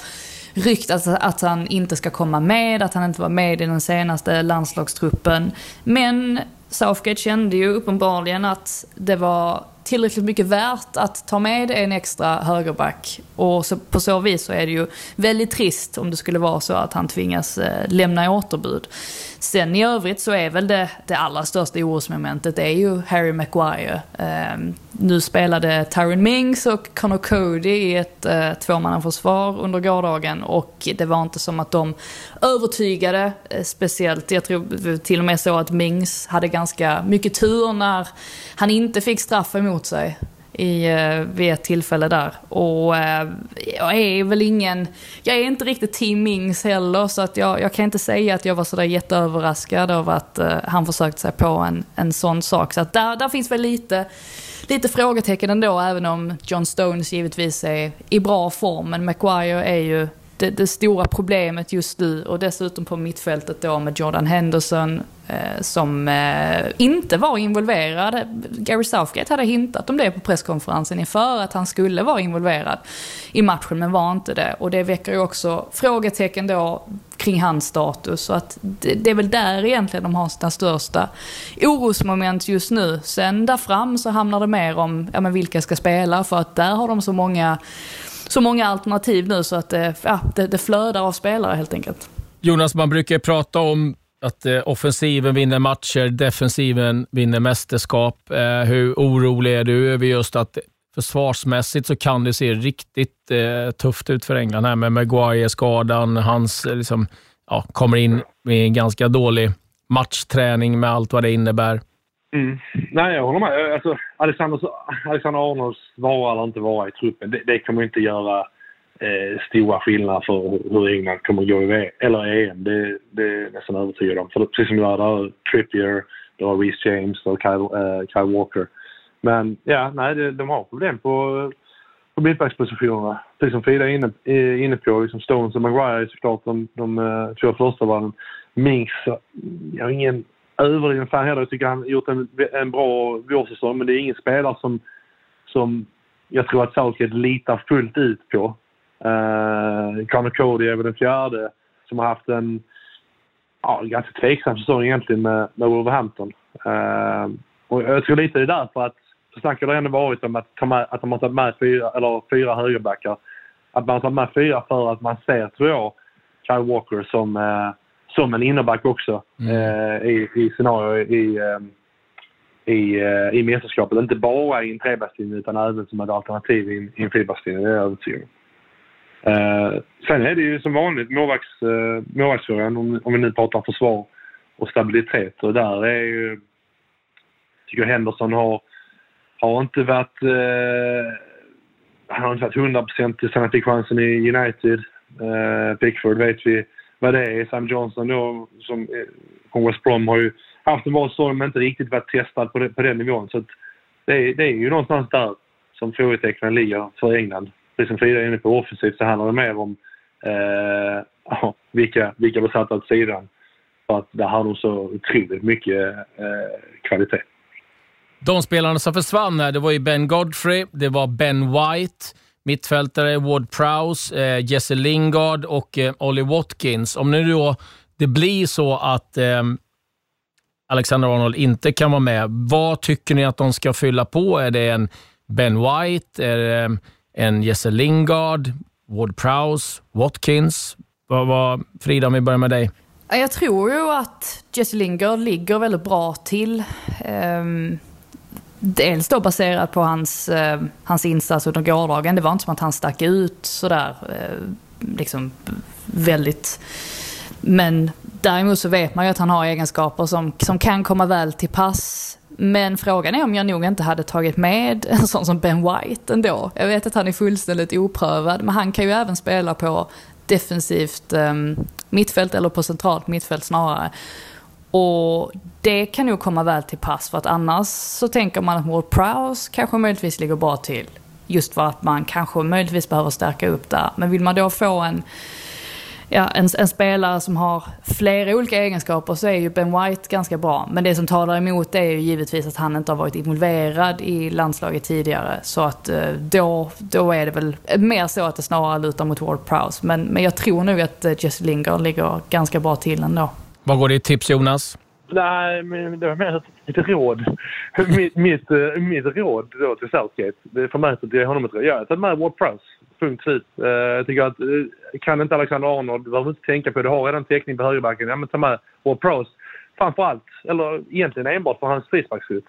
ryktats att han inte ska komma med, att han inte var med i den senaste landslagstruppen. Men Southgate kände ju uppenbarligen att det var tillräckligt mycket värt att ta med en extra högerback. Och så, på så vis så är det ju väldigt trist om det skulle vara så att han tvingas eh, lämna återbud. Sen i övrigt så är väl det, det allra största orosmomentet är ju Harry Maguire. Eh, nu spelade Tyron Mings och Connor Cody i ett eh, tvåmannaförsvar under gårdagen och det var inte som att de övertygade eh, speciellt. Jag tror till och med så att Mings hade ganska mycket tur när han inte fick straff emot sig i, eh, vid ett tillfälle där. Och eh, jag är väl ingen, jag är inte riktigt team Mings heller så att jag, jag kan inte säga att jag var sådär jätteöverraskad över att eh, han försökte sig på en, en sån sak. Så att där, där finns väl lite, lite frågetecken ändå även om John Stones givetvis är i bra form. Men Maguire är ju det, det, stora problemet just nu och dessutom på mittfältet då med Jordan Henderson eh, som eh, inte var involverad. Gary Southgate hade hintat om det på presskonferensen inför att han skulle vara involverad i matchen men var inte det. Och det väcker ju också frågetecken då kring hans status. Så att det, det, är väl där egentligen de har sina största orosmoment just nu. Sen där fram så handlar det mer om ja, men vilka ska spela för att där har de så många så många alternativ nu så att eh, ja, det, det flödar av spelare helt enkelt. Jonas, man brukar prata om att eh, offensiven vinner matcher, defensiven vinner mästerskap. Eh, hur orolig är du över just att försvarsmässigt så kan det se riktigt eh, tufft ut för England här med Maguire-skadan. Hans eh, liksom, ja, kommer in med en ganska dålig matchträning med allt vad det innebär. Mm. Nej, jag håller med. Eh, alltså, Alexander, Alexander Arnolds vara eller inte vara i truppen, det, det kommer inte göra eh, stora skillnader för hur England kommer gå i VM, eller EM. Det, det är jag nästan övertygad om. För precis som du har, där eh, Trippier, du har Reece James och Kyle, eh, Kyle Walker. Men ja, nej, det, de har problem på, på mittbackspositionerna. Precis som Frida är inne, är inne på, liksom Stones och Maguire är såklart de, de, de två första valen. Minks, jag har ingen överdriven fan heller. Jag tycker han har gjort en, en bra vårsäsong men det är ingen spelare som, som jag tror att Southgate litar fullt ut på. Uh, Connor Cody är väl den fjärde som har haft en ja, ganska tveksam säsong egentligen med, med Wolverhampton. Uh, och jag tror lite det är därför att snacket har ändå varit om att, ta med, att de har tagit med fyra, eller fyra högerbackar. Att man har tagit med fyra för att man ser, tror jag, Kyle Walker som uh, som en innerback också mm. eh, i, i scenario i, eh, i, eh, i mästerskapet. Inte bara i en trebackslinje utan även som ett alternativ i, i en fyrbackslinje, det är jag övertygad om. Eh, sen är det ju som vanligt målvakts, eh, målvaktsfrågan om, om vi nu pratar försvar och stabilitet och där är ju... Tycker Henderson har, har inte varit... Eh, han har inte varit 100 procent sen han fick chansen i United. Eh, Pickford vet vi vad det är. Sam Johnson då, som eh, från West Brom har ju haft en bra säsong men inte riktigt varit testad på, det, på den nivån. Så det, är, det är ju någonstans där som frågetecknen ligger för England. Precis som Frida är inne på offensivt så handlar det mer om eh, vilka, vilka blir satta åt sidan. För att där har de så otroligt mycket eh, kvalitet. De spelarna som försvann här, det var ju Ben Godfrey, det var Ben White, mittfältare Ward Prowse, eh, Jesse Lingard och eh, Ollie Watkins. Om nu då det blir så att eh, Alexander Arnold inte kan vara med, vad tycker ni att de ska fylla på? Är det en Ben White? Är det eh, en Jesse Lingard? Ward Prowse? Watkins? Vad, vad, Frida, om vi börjar med dig. Jag tror ju att Jesse Lingard ligger väldigt bra till. Um Dels då baserat på hans, eh, hans insats under gårdagen. Det var inte som att han stack ut sådär eh, liksom väldigt. Men däremot så vet man ju att han har egenskaper som, som kan komma väl till pass. Men frågan är om jag nog inte hade tagit med en sån som Ben White ändå. Jag vet att han är fullständigt oprövad, men han kan ju även spela på defensivt eh, mittfält eller på centralt mittfält snarare. Och det kan nog komma väl till pass för att annars så tänker man att Ward Prowse kanske möjligtvis ligger bra till. Just för att man kanske möjligtvis behöver stärka upp där. Men vill man då få en, ja, en, en, spelare som har flera olika egenskaper så är ju Ben White ganska bra. Men det som talar emot det är ju givetvis att han inte har varit involverad i landslaget tidigare. Så att eh, då, då är det väl mer så att det snarare lutar mot Ward Prowse. Men, men jag tror nog att eh, Jesse Lingard ligger ganska bra till ändå. Vad går ditt tips Jonas? Nej, men det var mer ett råd. mitt, mitt, mitt råd då till Southgate, det är förmätet ge honom ett råd. Jag har tagit med Ward Prowse. Punkt slut. Eh, jag tycker att, eh, kan inte Alexander Arnold, du behöver inte tänka på det, du har redan täckning på högerbacken. Ja men ta med Ward Prowse. Framförallt, eller egentligen enbart för hans frisparksskytt.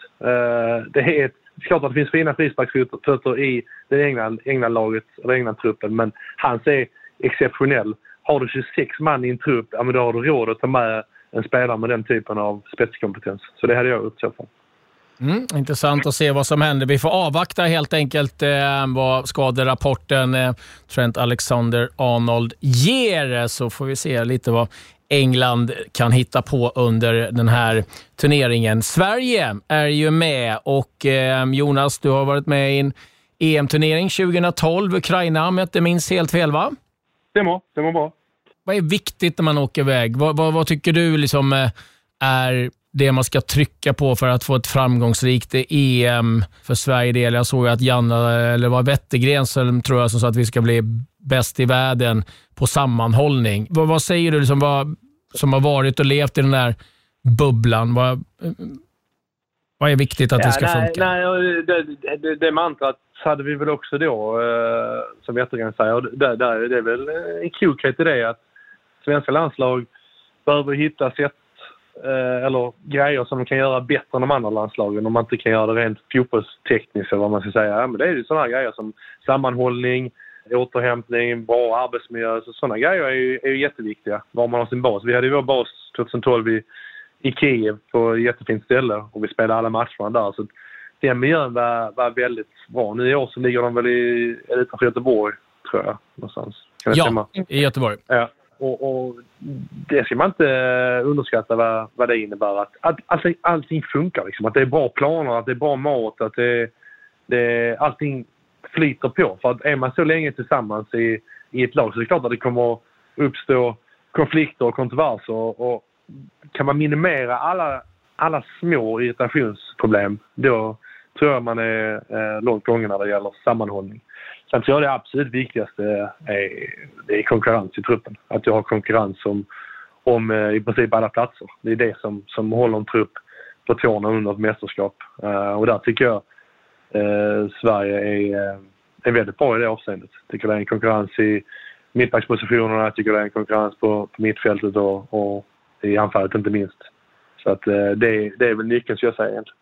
Det är ett, klart att det finns fina frisparksfötter i det England, laget, eller Englandtruppen, men hans är exceptionell har du 26 man i en trupp, ja men då har du råd att ta med en spelare med den typen av spetskompetens. Så det hade jag så fall. Mm, intressant att se vad som händer. Vi får avvakta helt enkelt eh, vad skaderapporten eh, Trent Alexander-Arnold ger, så får vi se lite vad England kan hitta på under den här turneringen. Sverige är ju med och eh, Jonas, du har varit med i en EM-turnering 2012. Ukraina, om jag inte minns helt fel, va? Stämmer, stämmer bra. Vad är viktigt när man åker iväg? Vad, vad, vad tycker du liksom eh, är det man ska trycka på för att få ett framgångsrikt EM för Sverige del? Jag såg att Janna, eller var Wettergren som tror jag som sa att vi ska bli bäst i världen på sammanhållning. Vad, vad säger du liksom, vad, som har varit och levt i den där bubblan? Vad, vad är viktigt att ja, det ska nej, funka? Nej, det, det, det mantrat hade vi väl också då, eh, som Wettergren säger. Det, det, det är väl en klokhet i det att svenska landslag behöver hitta sätt eh, eller grejer som de kan göra bättre än de andra landslagen om man inte kan göra det rent fotbollstekniskt eller vad man ska säga. Ja, men det är ju sådana grejer som sammanhållning, återhämtning, bra arbetsmiljö. Så sådana grejer är ju, är ju jätteviktiga, var man har sin bas. Vi hade ju vår bas 2012 i, i Kiev på ett jättefint ställe och vi spelade alla matcherna där. Så den miljön var, var väldigt bra. Nu i år så ligger de väl i, utanför Göteborg, tror jag, någonstans. Kan ja, stämma? i Göteborg. Ja. Och, och, det ska man inte eh, underskatta vad, vad det innebär. Att, att allting, allting funkar liksom. Att det är bra planer, att det är bra mat, att det, det, allting flyter på. För att är man så länge tillsammans i, i ett lag så är det klart att det kommer uppstå konflikter och kontroverser. Och kan man minimera alla, alla små irritationsproblem då tror jag man är eh, långt gången när det gäller sammanhållning. Sen tror jag det absolut viktigaste är, det är konkurrens i truppen. Att du har konkurrens om, om eh, i princip alla platser. Det är det som, som håller en trupp på tårna under ett mästerskap. Uh, och där tycker jag uh, Sverige är, uh, är väldigt bra i det avseendet. Jag tycker det är en konkurrens i mittbackspositionerna, jag tycker det är en konkurrens på, på mittfältet och, och i anfallet inte minst. Så att det, det är väl nyckeln, skulle jag säga egentligen.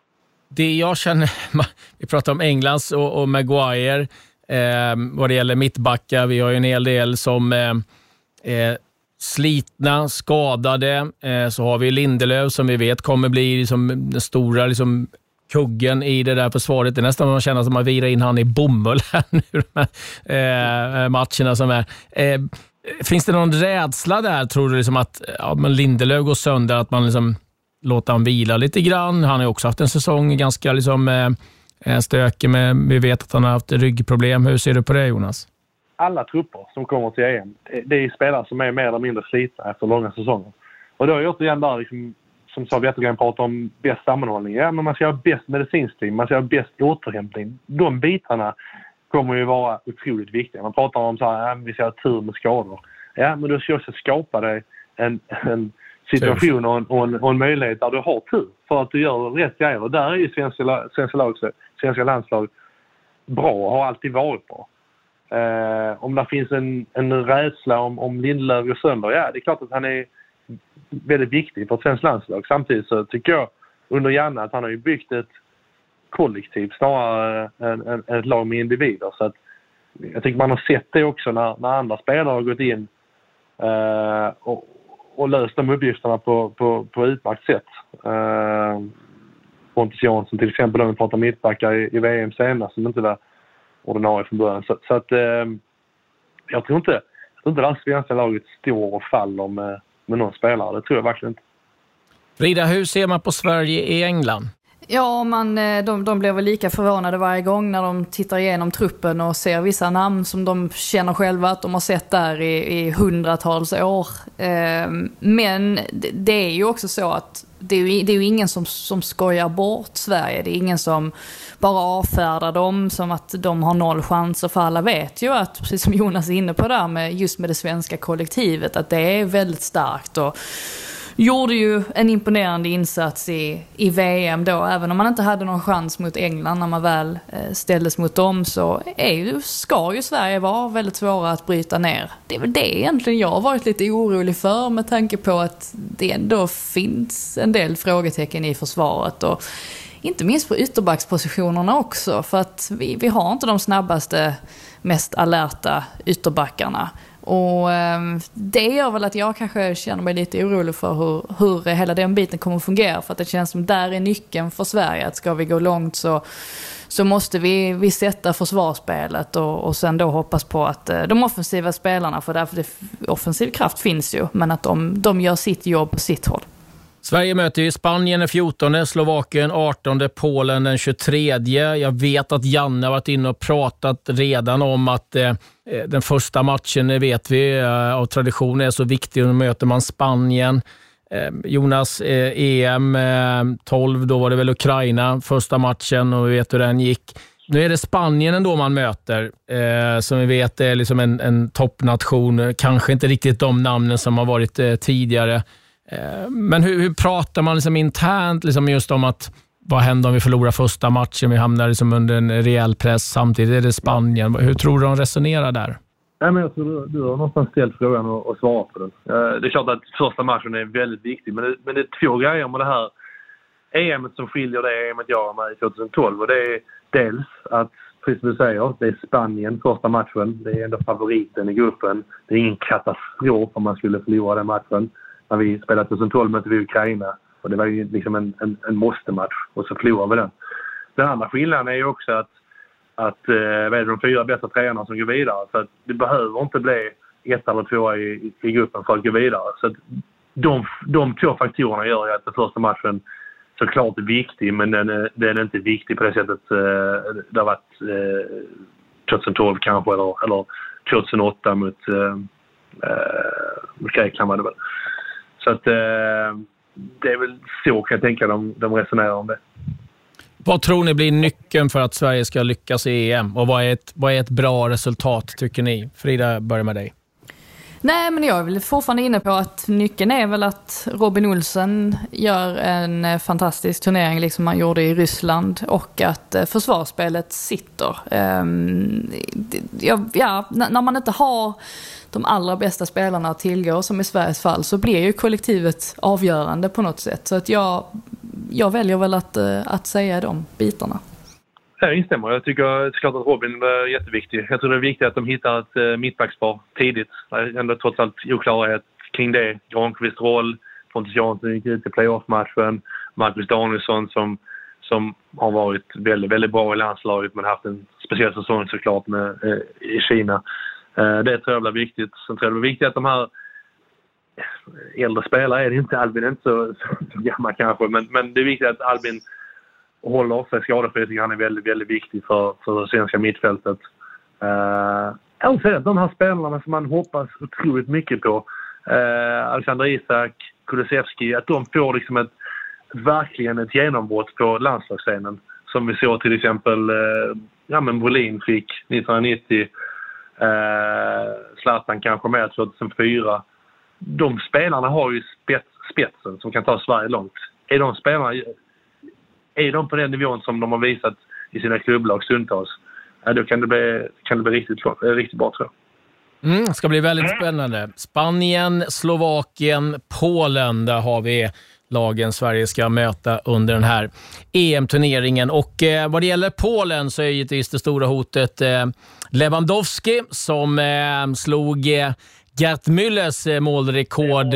Det jag känner, vi pratar om Englands och, och Maguire, eh, vad det gäller mittbackar. Vi har ju en hel del som eh, är slitna, skadade. Eh, så har vi Lindelöf som vi vet kommer bli liksom den stora liksom, kuggen i det där försvaret. Det är nästan man känner som man virar in han i bomull här nu, de här, eh, matcherna som är. Eh, finns det någon rädsla där, tror du, liksom att ja, men Lindelöf går sönder, att man liksom låter han vila lite grann? Han har ju också haft en säsong ganska liksom, Eh, stökig med, vi vet att han har haft ryggproblem. Hur ser du på det Jonas? Alla trupper som kommer till EM, det är spelare som är mer eller mindre slitna efter långa säsonger. Och då är återigen där liksom, som sa Wettergren pratar om bäst sammanhållning. Ja, men man ska ha bäst medicinskt team, man ska ha bäst återhämtning. De bitarna kommer ju vara otroligt viktiga. Man pratar om så här, ja, vi ska ha tur med skador. Ja, men du ska också skapa dig en, en situation och en, och, en, och en, möjlighet där du har tur för att du gör rätt grejer. Och där är ju svenska, svenska, lag, svenska landslag bra och har alltid varit bra. Eh, om det finns en, en rädsla om, om Lindelöf går sönder, ja det är klart att han är väldigt viktig för ett svenskt landslag. Samtidigt så tycker jag under Janne att han har ju byggt ett kollektiv snarare än, än, än ett lag med individer. Så att jag tycker man har sett det också när, när andra spelare har gått in eh, och, och löst de uppgifterna på, på, på utmärkt sätt. Eh, Pontus Jansson till exempel, om vi pratar mittbackar i, i VM senast som inte var ordinarie från början. Så, så att eh, jag tror inte, jag tror inte det här svenska laget står och faller med, med någon spelare. Det tror jag verkligen inte. Frida, hur ser man på Sverige i England? Ja, man, eh, de, de blir väl lika förvånade varje gång när de tittar igenom truppen och ser vissa namn som de känner själva att de har sett där i, i hundratals år. Ehm, men det är ju också så att det är ju, det är ju ingen som, som skojar bort Sverige. Det är ingen som bara avfärdar dem som att de har noll chanser. För alla vet ju att, precis som Jonas är inne på där med just med det svenska kollektivet, att det är väldigt starkt. Och, gjorde ju en imponerande insats i, i VM då. Även om man inte hade någon chans mot England när man väl eh, ställdes mot dem så är ju, ska ju Sverige vara väldigt svåra att bryta ner. Det är väl det egentligen jag har varit lite orolig för med tanke på att det ändå finns en del frågetecken i försvaret. Och inte minst på ytterbackspositionerna också för att vi, vi har inte de snabbaste, mest alerta ytterbackarna och ehm, det gör väl att jag kanske känner mig lite orolig för hur, hur hela den biten kommer att fungera. För att det känns som där är nyckeln för Sverige. Att ska vi gå långt så, så måste vi, vi sätta försvarsspelet och, och sen då hoppas på att eh, de offensiva spelarna, för därför det, offensiv kraft finns ju, men att de, de gör sitt jobb på sitt håll. Sverige möter ju Spanien den 14, Slovakien 18, Polen den 23. Jag vet att Janne har varit inne och pratat redan om att eh, eh den första matchen, det vet vi, eh, av tradition är så viktig. Då möter man Spanien. Eh, Jonas, eh, EM 12, eh, då var det väl Ukraina första matchen och vi vet hur den gick. Nu är det Spanien ändå man möter, eh, som vi vet är liksom en, en toppnation. Kanske inte riktigt de namnen som har varit eh, tidigare. Eh, men hur, hur, pratar man liksom internt liksom just om att vad händer om vi förlorar första matchen? Vi hamnar liksom under en rejäl press. Samtidigt är det Spanien. Hur tror du de resonerar där? Nej, men jag tror du, du har någonstans ställt frågan och, och svarat på den. Eh, det är klart att första matchen är väldigt viktig, men det, men det är två grejer med det här EM som skiljer det EM jag var med i 2012. Och det är dels att, precis som du säger, det är Spanien första matchen. Det är ändå favoriten i gruppen. Det är ingen katastrof om man skulle förlora den matchen när vi spelade 2012 mötte vi Ukraina. Och det var ju liksom en, en, en måste-match och så förlorade vi den. Den andra skillnaden är ju också att, att eh, vad är det, de fyra bästa tränarna som går vidare. Så att det behöver inte bli ett eller två i, i gruppen för att gå vidare. Så att de, de två faktorerna gör ju att den första matchen såklart är viktig men den är, den är inte viktig på det sättet eh, det har varit eh, 2012 kanske eller, eller 2008 mot, eh, eh Grekland var det väl. Så att eh, det är väl så kan jag tänka de, de resonerar om det. Vad tror ni blir nyckeln för att Sverige ska lyckas i EM? Och vad är ett, vad är ett bra resultat, tycker ni? Frida, börjar med dig. Nej, men jag är väl fortfarande inne på att nyckeln är väl att Robin Olsen gör en eh, fantastisk turnering, liksom han gjorde i Ryssland, och att eh, försvarsspelet sitter. Ehm, ja, när man inte har de allra bästa spelarna att tillgå, som i Sveriges fall, så blir ju kollektivet avgörande på något sätt. Så att jag, jag väljer väl att, eh, att säga de bitarna. Jag instämmer. Jag tycker såklart att Robin är jätteviktig. Jag tror det är viktigt att de hittar ett eh, mittbackspar tidigt. Det är ändå trots allt oklarhet kring det. Granqvists roll, Pontus Jansson gick ut i playoff-matchen. Marcus Danielsson som, som har varit väldigt, väldigt bra i landslaget men haft en speciell säsong såklart med, eh, i Kina. Eh, det tror jag blir viktigt. Sen tror jag det blir viktigt att de här äldre spelare är det inte. Albin är inte så, så gammal kanske men, men det är viktigt att Albin och håller sig skadefri tycker han är väldigt, väldigt viktig för, för det svenska mittfältet. Eh, och sen de här spelarna som man hoppas otroligt mycket på, Eh, Alexander Isak, Kulusevski, att de får liksom ett, verkligen ett genombrott på landslagsscenen. Som vi såg till exempel eh, ja, men Brolin fick 1990. Eh, Zlatan kanske mer 2004. De spelarna har ju spets, spetsen som kan ta Sverige långt. Är de spelarna är de på den nivån som de har visat i sina klubblag stundtals, då kan det bli, kan det bli riktigt, eh, riktigt bra tror jag. Mm, det ska bli väldigt spännande. Spanien, Slovakien, Polen. Där har vi lagen Sverige ska möta under den här EM-turneringen. Och eh, Vad det gäller Polen så är givetvis det stora hotet eh, Lewandowski som eh, slog eh, Gert Müllers eh, målrekord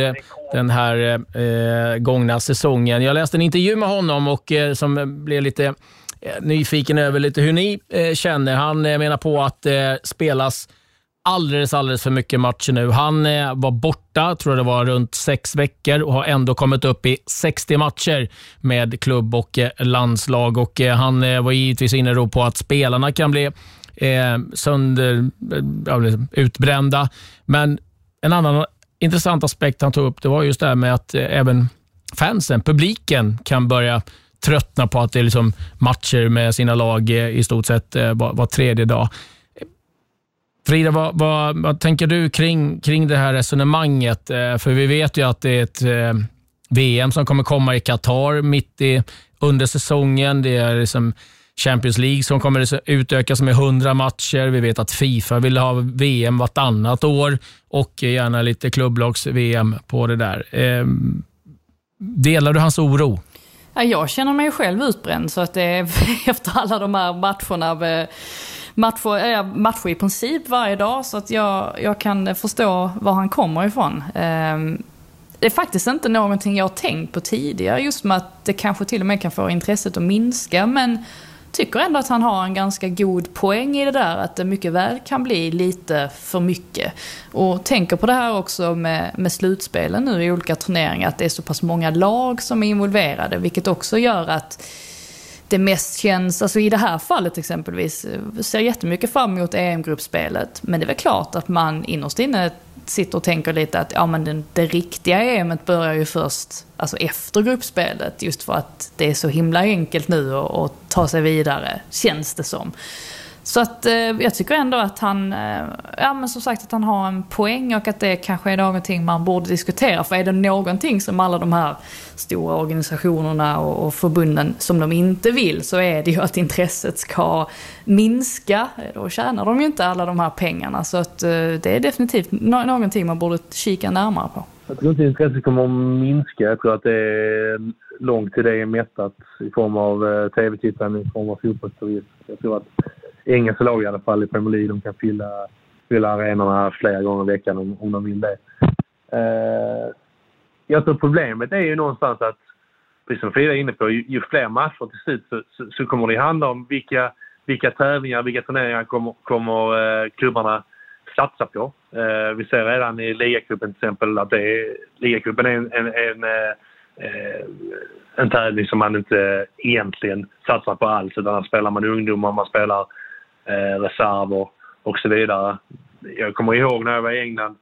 den här eh, gångna säsongen. Jag läste en intervju med honom och eh, som blev lite eh, nyfiken över lite hur ni eh, känner. Han eh, menar på att det spelas alldeles, alldeles för mycket matcher nu. Han eh, var borta, tror det var runt sex veckor och har ändå kommit upp i 60 matcher med klubb och landslag. Och Han var givetvis inne på att spelarna kan bli eh, sönder, liksom utbrända. Men en annan intressant aspekt han tog upp det var just det här med att eh, även fansen, publiken, kan börja tröttna på att det är liksom matcher med sina lag eh, i stort sett eh, var, var tredje dag. Frida, vad, vad, vad, tänker du kring, kring det här resonemanget? För vi vet ju att det är ett VM som kommer komma i Qatar mitt i, under säsongen. Det är liksom Champions League som kommer utökas med 100 matcher. Vi vet att Fifa vill ha VM vartannat år och gärna lite klubblags-VM på det där. Eh, delar du hans oro? Jag känner mig själv utbränd så att det eh, är efter alla de här matcherna eh, matcher, eh, matcher i princip varje dag så att jag, jag kan förstå var han kommer ifrån. Ehm, det är faktiskt inte någonting jag har tänkt på tidigare, just med att det kanske till och med kan få intresset att minska. Men tycker ändå att han har en ganska god poäng i det där, att det mycket väl kan bli lite för mycket. Och tänker på det här också med, med slutspelen nu i olika turneringar, att det är så pass många lag som är involverade, vilket också gör att det mest känns, alltså i det här fallet exempelvis, ser jättemycket fram emot EM-gruppspelet. Men det är väl klart att man innerst inne sitter och tänker lite att ja, men det, det riktiga EMet börjar ju först alltså efter gruppspelet. Just för att det är så himla enkelt nu att ta sig vidare, känns det som. Så att eh, jag tycker ändå att han, eh, ja men som sagt att han har en poäng och att det kanske är någonting man borde diskutera. För är det någonting som alla de här stora organisationerna och, och förbunden som de inte vill så är det ju att intresset ska minska. Då tjänar de ju inte alla de här pengarna. Så att eh, det är definitivt no någonting man borde kika närmare på. Jag tror inte intresset kommer att minska. Jag tror att det är långt till det är mättat i form av tv-tittande, i form av fotbollsturism. Jag tror att engelska lag i alla fall i Premier League, de kan fylla, fylla arenorna flera gånger i veckan om, om de vill det. Eh, jag tror problemet är ju någonstans att, precis som Frida är inne på, ju, ju fler matcher till slut så, så, så, kommer det handla om vilka, vilka tävlingar, vilka turneringar kommer, kommer eh, klubbarna satsa på. Eh, vi ser redan i ligacupen till exempel att det är, ligacupen är en, en, en eh, eh en tävling som man inte egentligen satsar på alls utan där spelar man ungdomar, man spelar eh, reserver och så vidare. Jag kommer ihåg när jag var i England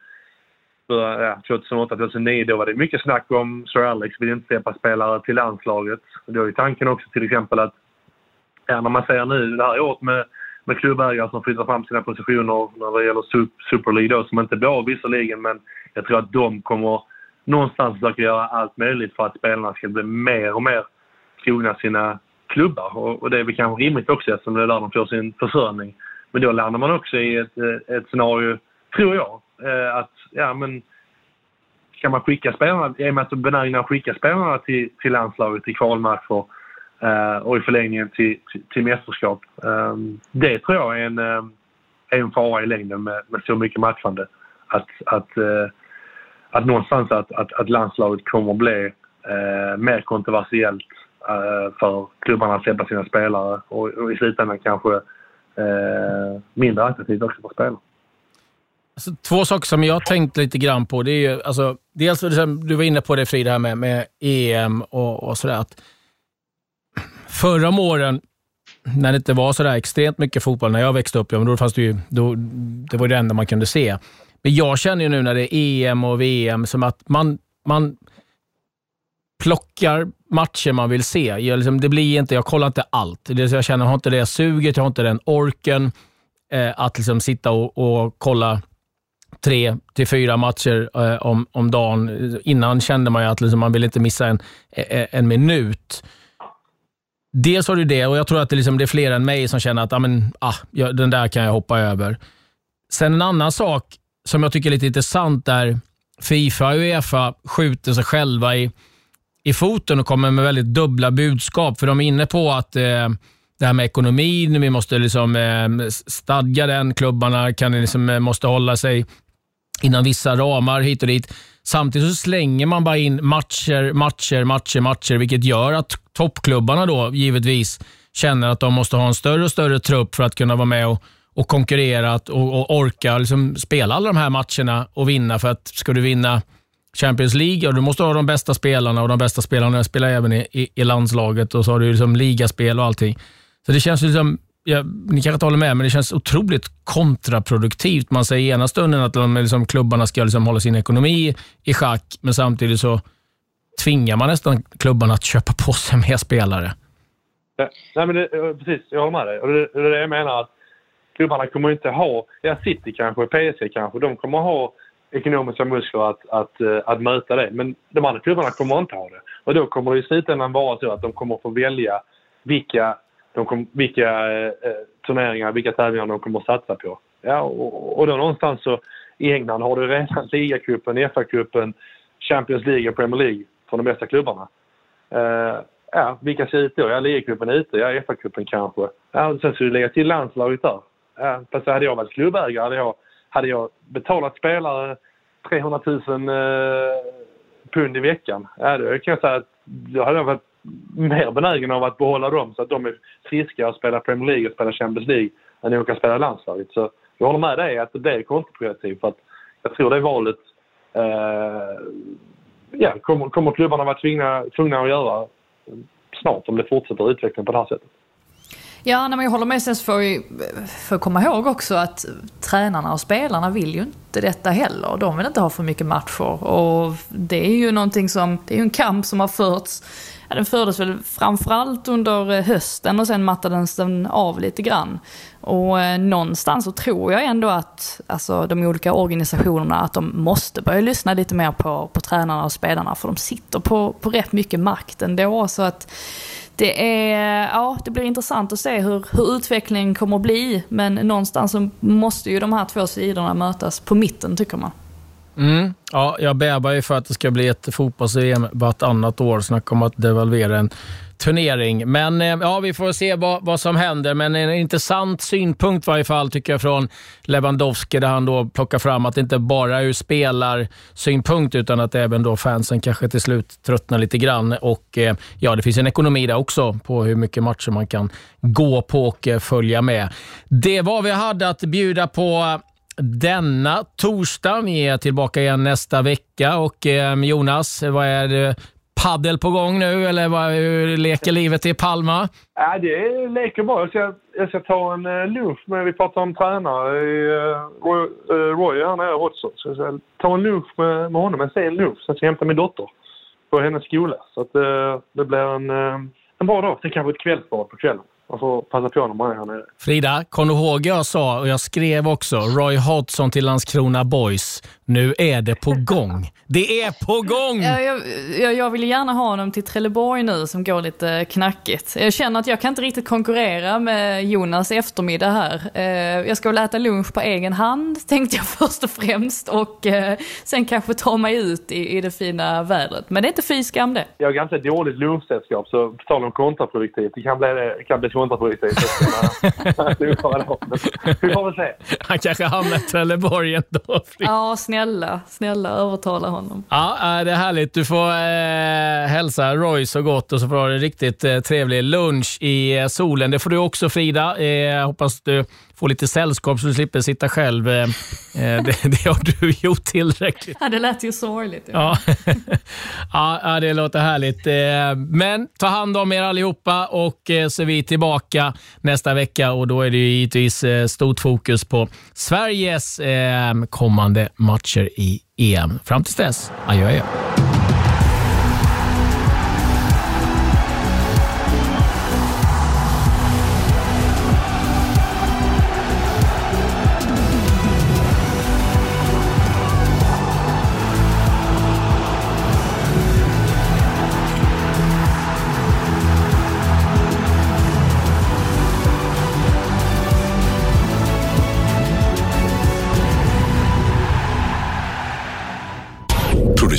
ja, 2008-2009 då var det mycket snack om Sir Alex vill inte släppa spelare till landslaget. Då är tanken också till exempel att ja, när man ser nu det här året med, med klubbägare som flyttar fram sina positioner när det gäller Super League då, som inte blir av visserligen men jag tror att de kommer någonstans försöka göra allt möjligt för att spelarna ska bli mer och mer trogna sina klubbar. Och, och det är väl kanske rimligt också eftersom det är där de får sin försörjning. Men då landar man också i ett, eh, ett scenario, tror jag, eh, att ja men kan man skicka spelarna, är man så benägna att skicka spelarna till, till landslaget, i kvalmatcher eh, och i förlängningen till, till, till mästerskap. Eh, det tror jag är en, eh, är en fara i längden med, med så mycket matchande. Att, att, eh, att någonstans att, att, att landslaget kommer att bli eh, mer kontroversiellt Eh, för klubbarna att släppa sina spelare och, och i slutändan kanske eh, mindre attraktivt också för spelarna. Alltså, två saker som jag tänkt lite grann på. Det är ju, alltså, dels, du var inne på det Frida, här med, med EM och, och sådär. Att förra om åren, när det inte var sådär extremt mycket fotboll, när jag växte upp, ja, då fanns det ju, då, det var det enda man kunde se. Men jag känner ju nu när det är EM och VM som att man, man plockar matcher man vill se. Jag, liksom, det blir inte, jag kollar inte allt. Det, jag känner, jag har inte det suget, jag har inte den orken eh, att liksom sitta och, och kolla tre till fyra matcher eh, om, om dagen. Innan kände man ju att liksom, man vill inte missa en, eh, eh, en, minut. Dels har du det och jag tror att det, liksom, det är fler än mig som känner att ah, men, ah, den där kan jag hoppa över. Sen en annan sak som jag tycker är lite intressant är Fifa och Uefa skjuter sig själva i i foten och kommer med väldigt dubbla budskap. För de är inne på att eh, det här med ekonomin, vi måste liksom, eh, stadga den. Klubbarna kan liksom, eh, måste hålla sig inom vissa ramar hit och dit. Samtidigt så slänger man bara in matcher, matcher, matcher, matcher, vilket gör att toppklubbarna då givetvis känner att de måste ha en större och större trupp för att kunna vara med och, och konkurrera och, och orka liksom spela alla de här matcherna och vinna. För att ska du vinna Champions League, och du måste ha de bästa spelarna och de bästa spelarna spelar även i, i, i landslaget och så har du liksom ligaspel och allting. Så det känns liksom, ja, ni kanske inte håller med, men det känns otroligt kontraproduktivt. Man säger ena stunden att de, liksom, klubbarna ska liksom hålla sin ekonomi i schack, men samtidigt så tvingar man nästan klubbarna att köpa på sig mer spelare. Nej, men det, precis, jag håller med dig. Det, det är det jag menar. att Klubbarna kommer inte ha, ja City kanske, PSG kanske, de kommer ha ekonomiska muskler att, att, eh, att möta det. Men de andra klubbarna kommer inte ha det. Och då kommer det i slutändan vara så att de kommer få välja vilka, de kom, vilka eh, eh turneringar, vilka tävlingar de kommer att satsa på. Ja, och, och då någonstans så i England har du redan ligacupen, FA-cupen, Champions League och Premier League från de bästa klubbarna. Uh, ja, vilka ser ut då? Ja, ligacupen är ute, ja, FA-cupen kanske. Ja, sen ska du lägga till landslaget där. Ja, fast hade jag varit klubbägare hade jag, hade jag betalat spelare 300 000 eh, pund i veckan. Ja, då kan jag säga att jag hade varit mer benägen av att behålla dem så att de är friska och spelar Premier League och spelar Champions League än att åka spela landslaget. Så jag håller med dig att det är kontraproduktivt för att jag tror det valet eh, ja, kommer, kommer klubbarna vara tvungna, tvungna att göra snart om det fortsätter utvecklingen på det här sättet. Ja, nej, men jag håller med. Sen får vi får komma ihåg också att tränarna och spelarna vill ju inte detta heller. De vill inte ha för mycket matcher. Och det är ju någonting som, det är ju en kamp som har förts, ja, den fördes väl framförallt under eh, hösten och sen mattades den av lite grann. Och eh, någonstans så tror jag ändå att alltså, de olika organisationerna att de måste börja lyssna lite mer på, på tränarna och spelarna för de sitter på, på rätt mycket makt ändå. Så att det, är, ja, det blir intressant att se hur, hur utvecklingen kommer att bli. Men någonstans så måste ju de här två sidorna mötas på mitten tycker man. Mm. Ja, jag bävar ju för att det ska bli ett fotbolls-EM vartannat år. Snacka om att devalvera en turnering. Men eh, ja, vi får se vad, vad som händer. Men en intressant synpunkt i varje fall tycker jag från Lewandowski där han då plockar fram att det inte bara är ur spelarsynpunkt utan att även då fansen kanske till slut tröttnar lite grann. Och eh, ja, det finns en ekonomi där också på hur mycket matcher man kan gå på och eh, följa med. Det var vad vi hade att bjuda på denna torsdag. Vi är tillbaka igen nästa vecka och Jonas, vad är det paddel på gång nu eller vad, hur leker livet i Palma? Ja, det leker bra. Jag ska, jag ska ta en eh, lunch med, vi pratar om tränare, uh, Roy, uh, Roy här nere också. Så jag ska ta en lunch med, med honom, en sen lunch. Sen ska jag hämta min dotter på hennes skola. Så att, uh, det blir en, uh, en bra dag. Sen kanske ett kvällsbad på kvällen. Man får passa på när man är här nere. Frida, kom du ihåg jag sa, och jag skrev också, Roy Hodgson till Landskrona Boys. Nu är det på gång. Det är på gång! Ja, jag, jag, jag vill gärna ha honom till Trelleborg nu som går lite knackigt. Jag känner att jag kan inte riktigt konkurrera med Jonas eftermiddag här. Eh, jag ska väl äta lunch på egen hand tänkte jag först och främst och eh, sen kanske ta mig ut i, i det fina vädret. Men det är inte fy skam det. Jag har ganska dåligt lunchsällskap så på tal om kontraproduktivt, det kan bli, det kan bli kontraproduktivt. Vi får väl se. Han kanske hamnar i Trelleborg ändå. Ja, snälla, snälla övertala honom. Ja, det är härligt. Du får eh, hälsa Roy så gott och så får du ha en riktigt eh, trevlig lunch i eh, solen. Det får du också Frida. Eh, hoppas du får lite sällskap så du slipper sitta själv. Eh, det, det, har du gjort tillräckligt. Ja, det lät ju sorgligt. Ja. ja, det låter härligt. Men ta hand om er allihopa och så är vi tillbaka nästa vecka och då är det givetvis stort fokus på Sveriges kommande matcher i EM. Fram tills dess, adjö adjö.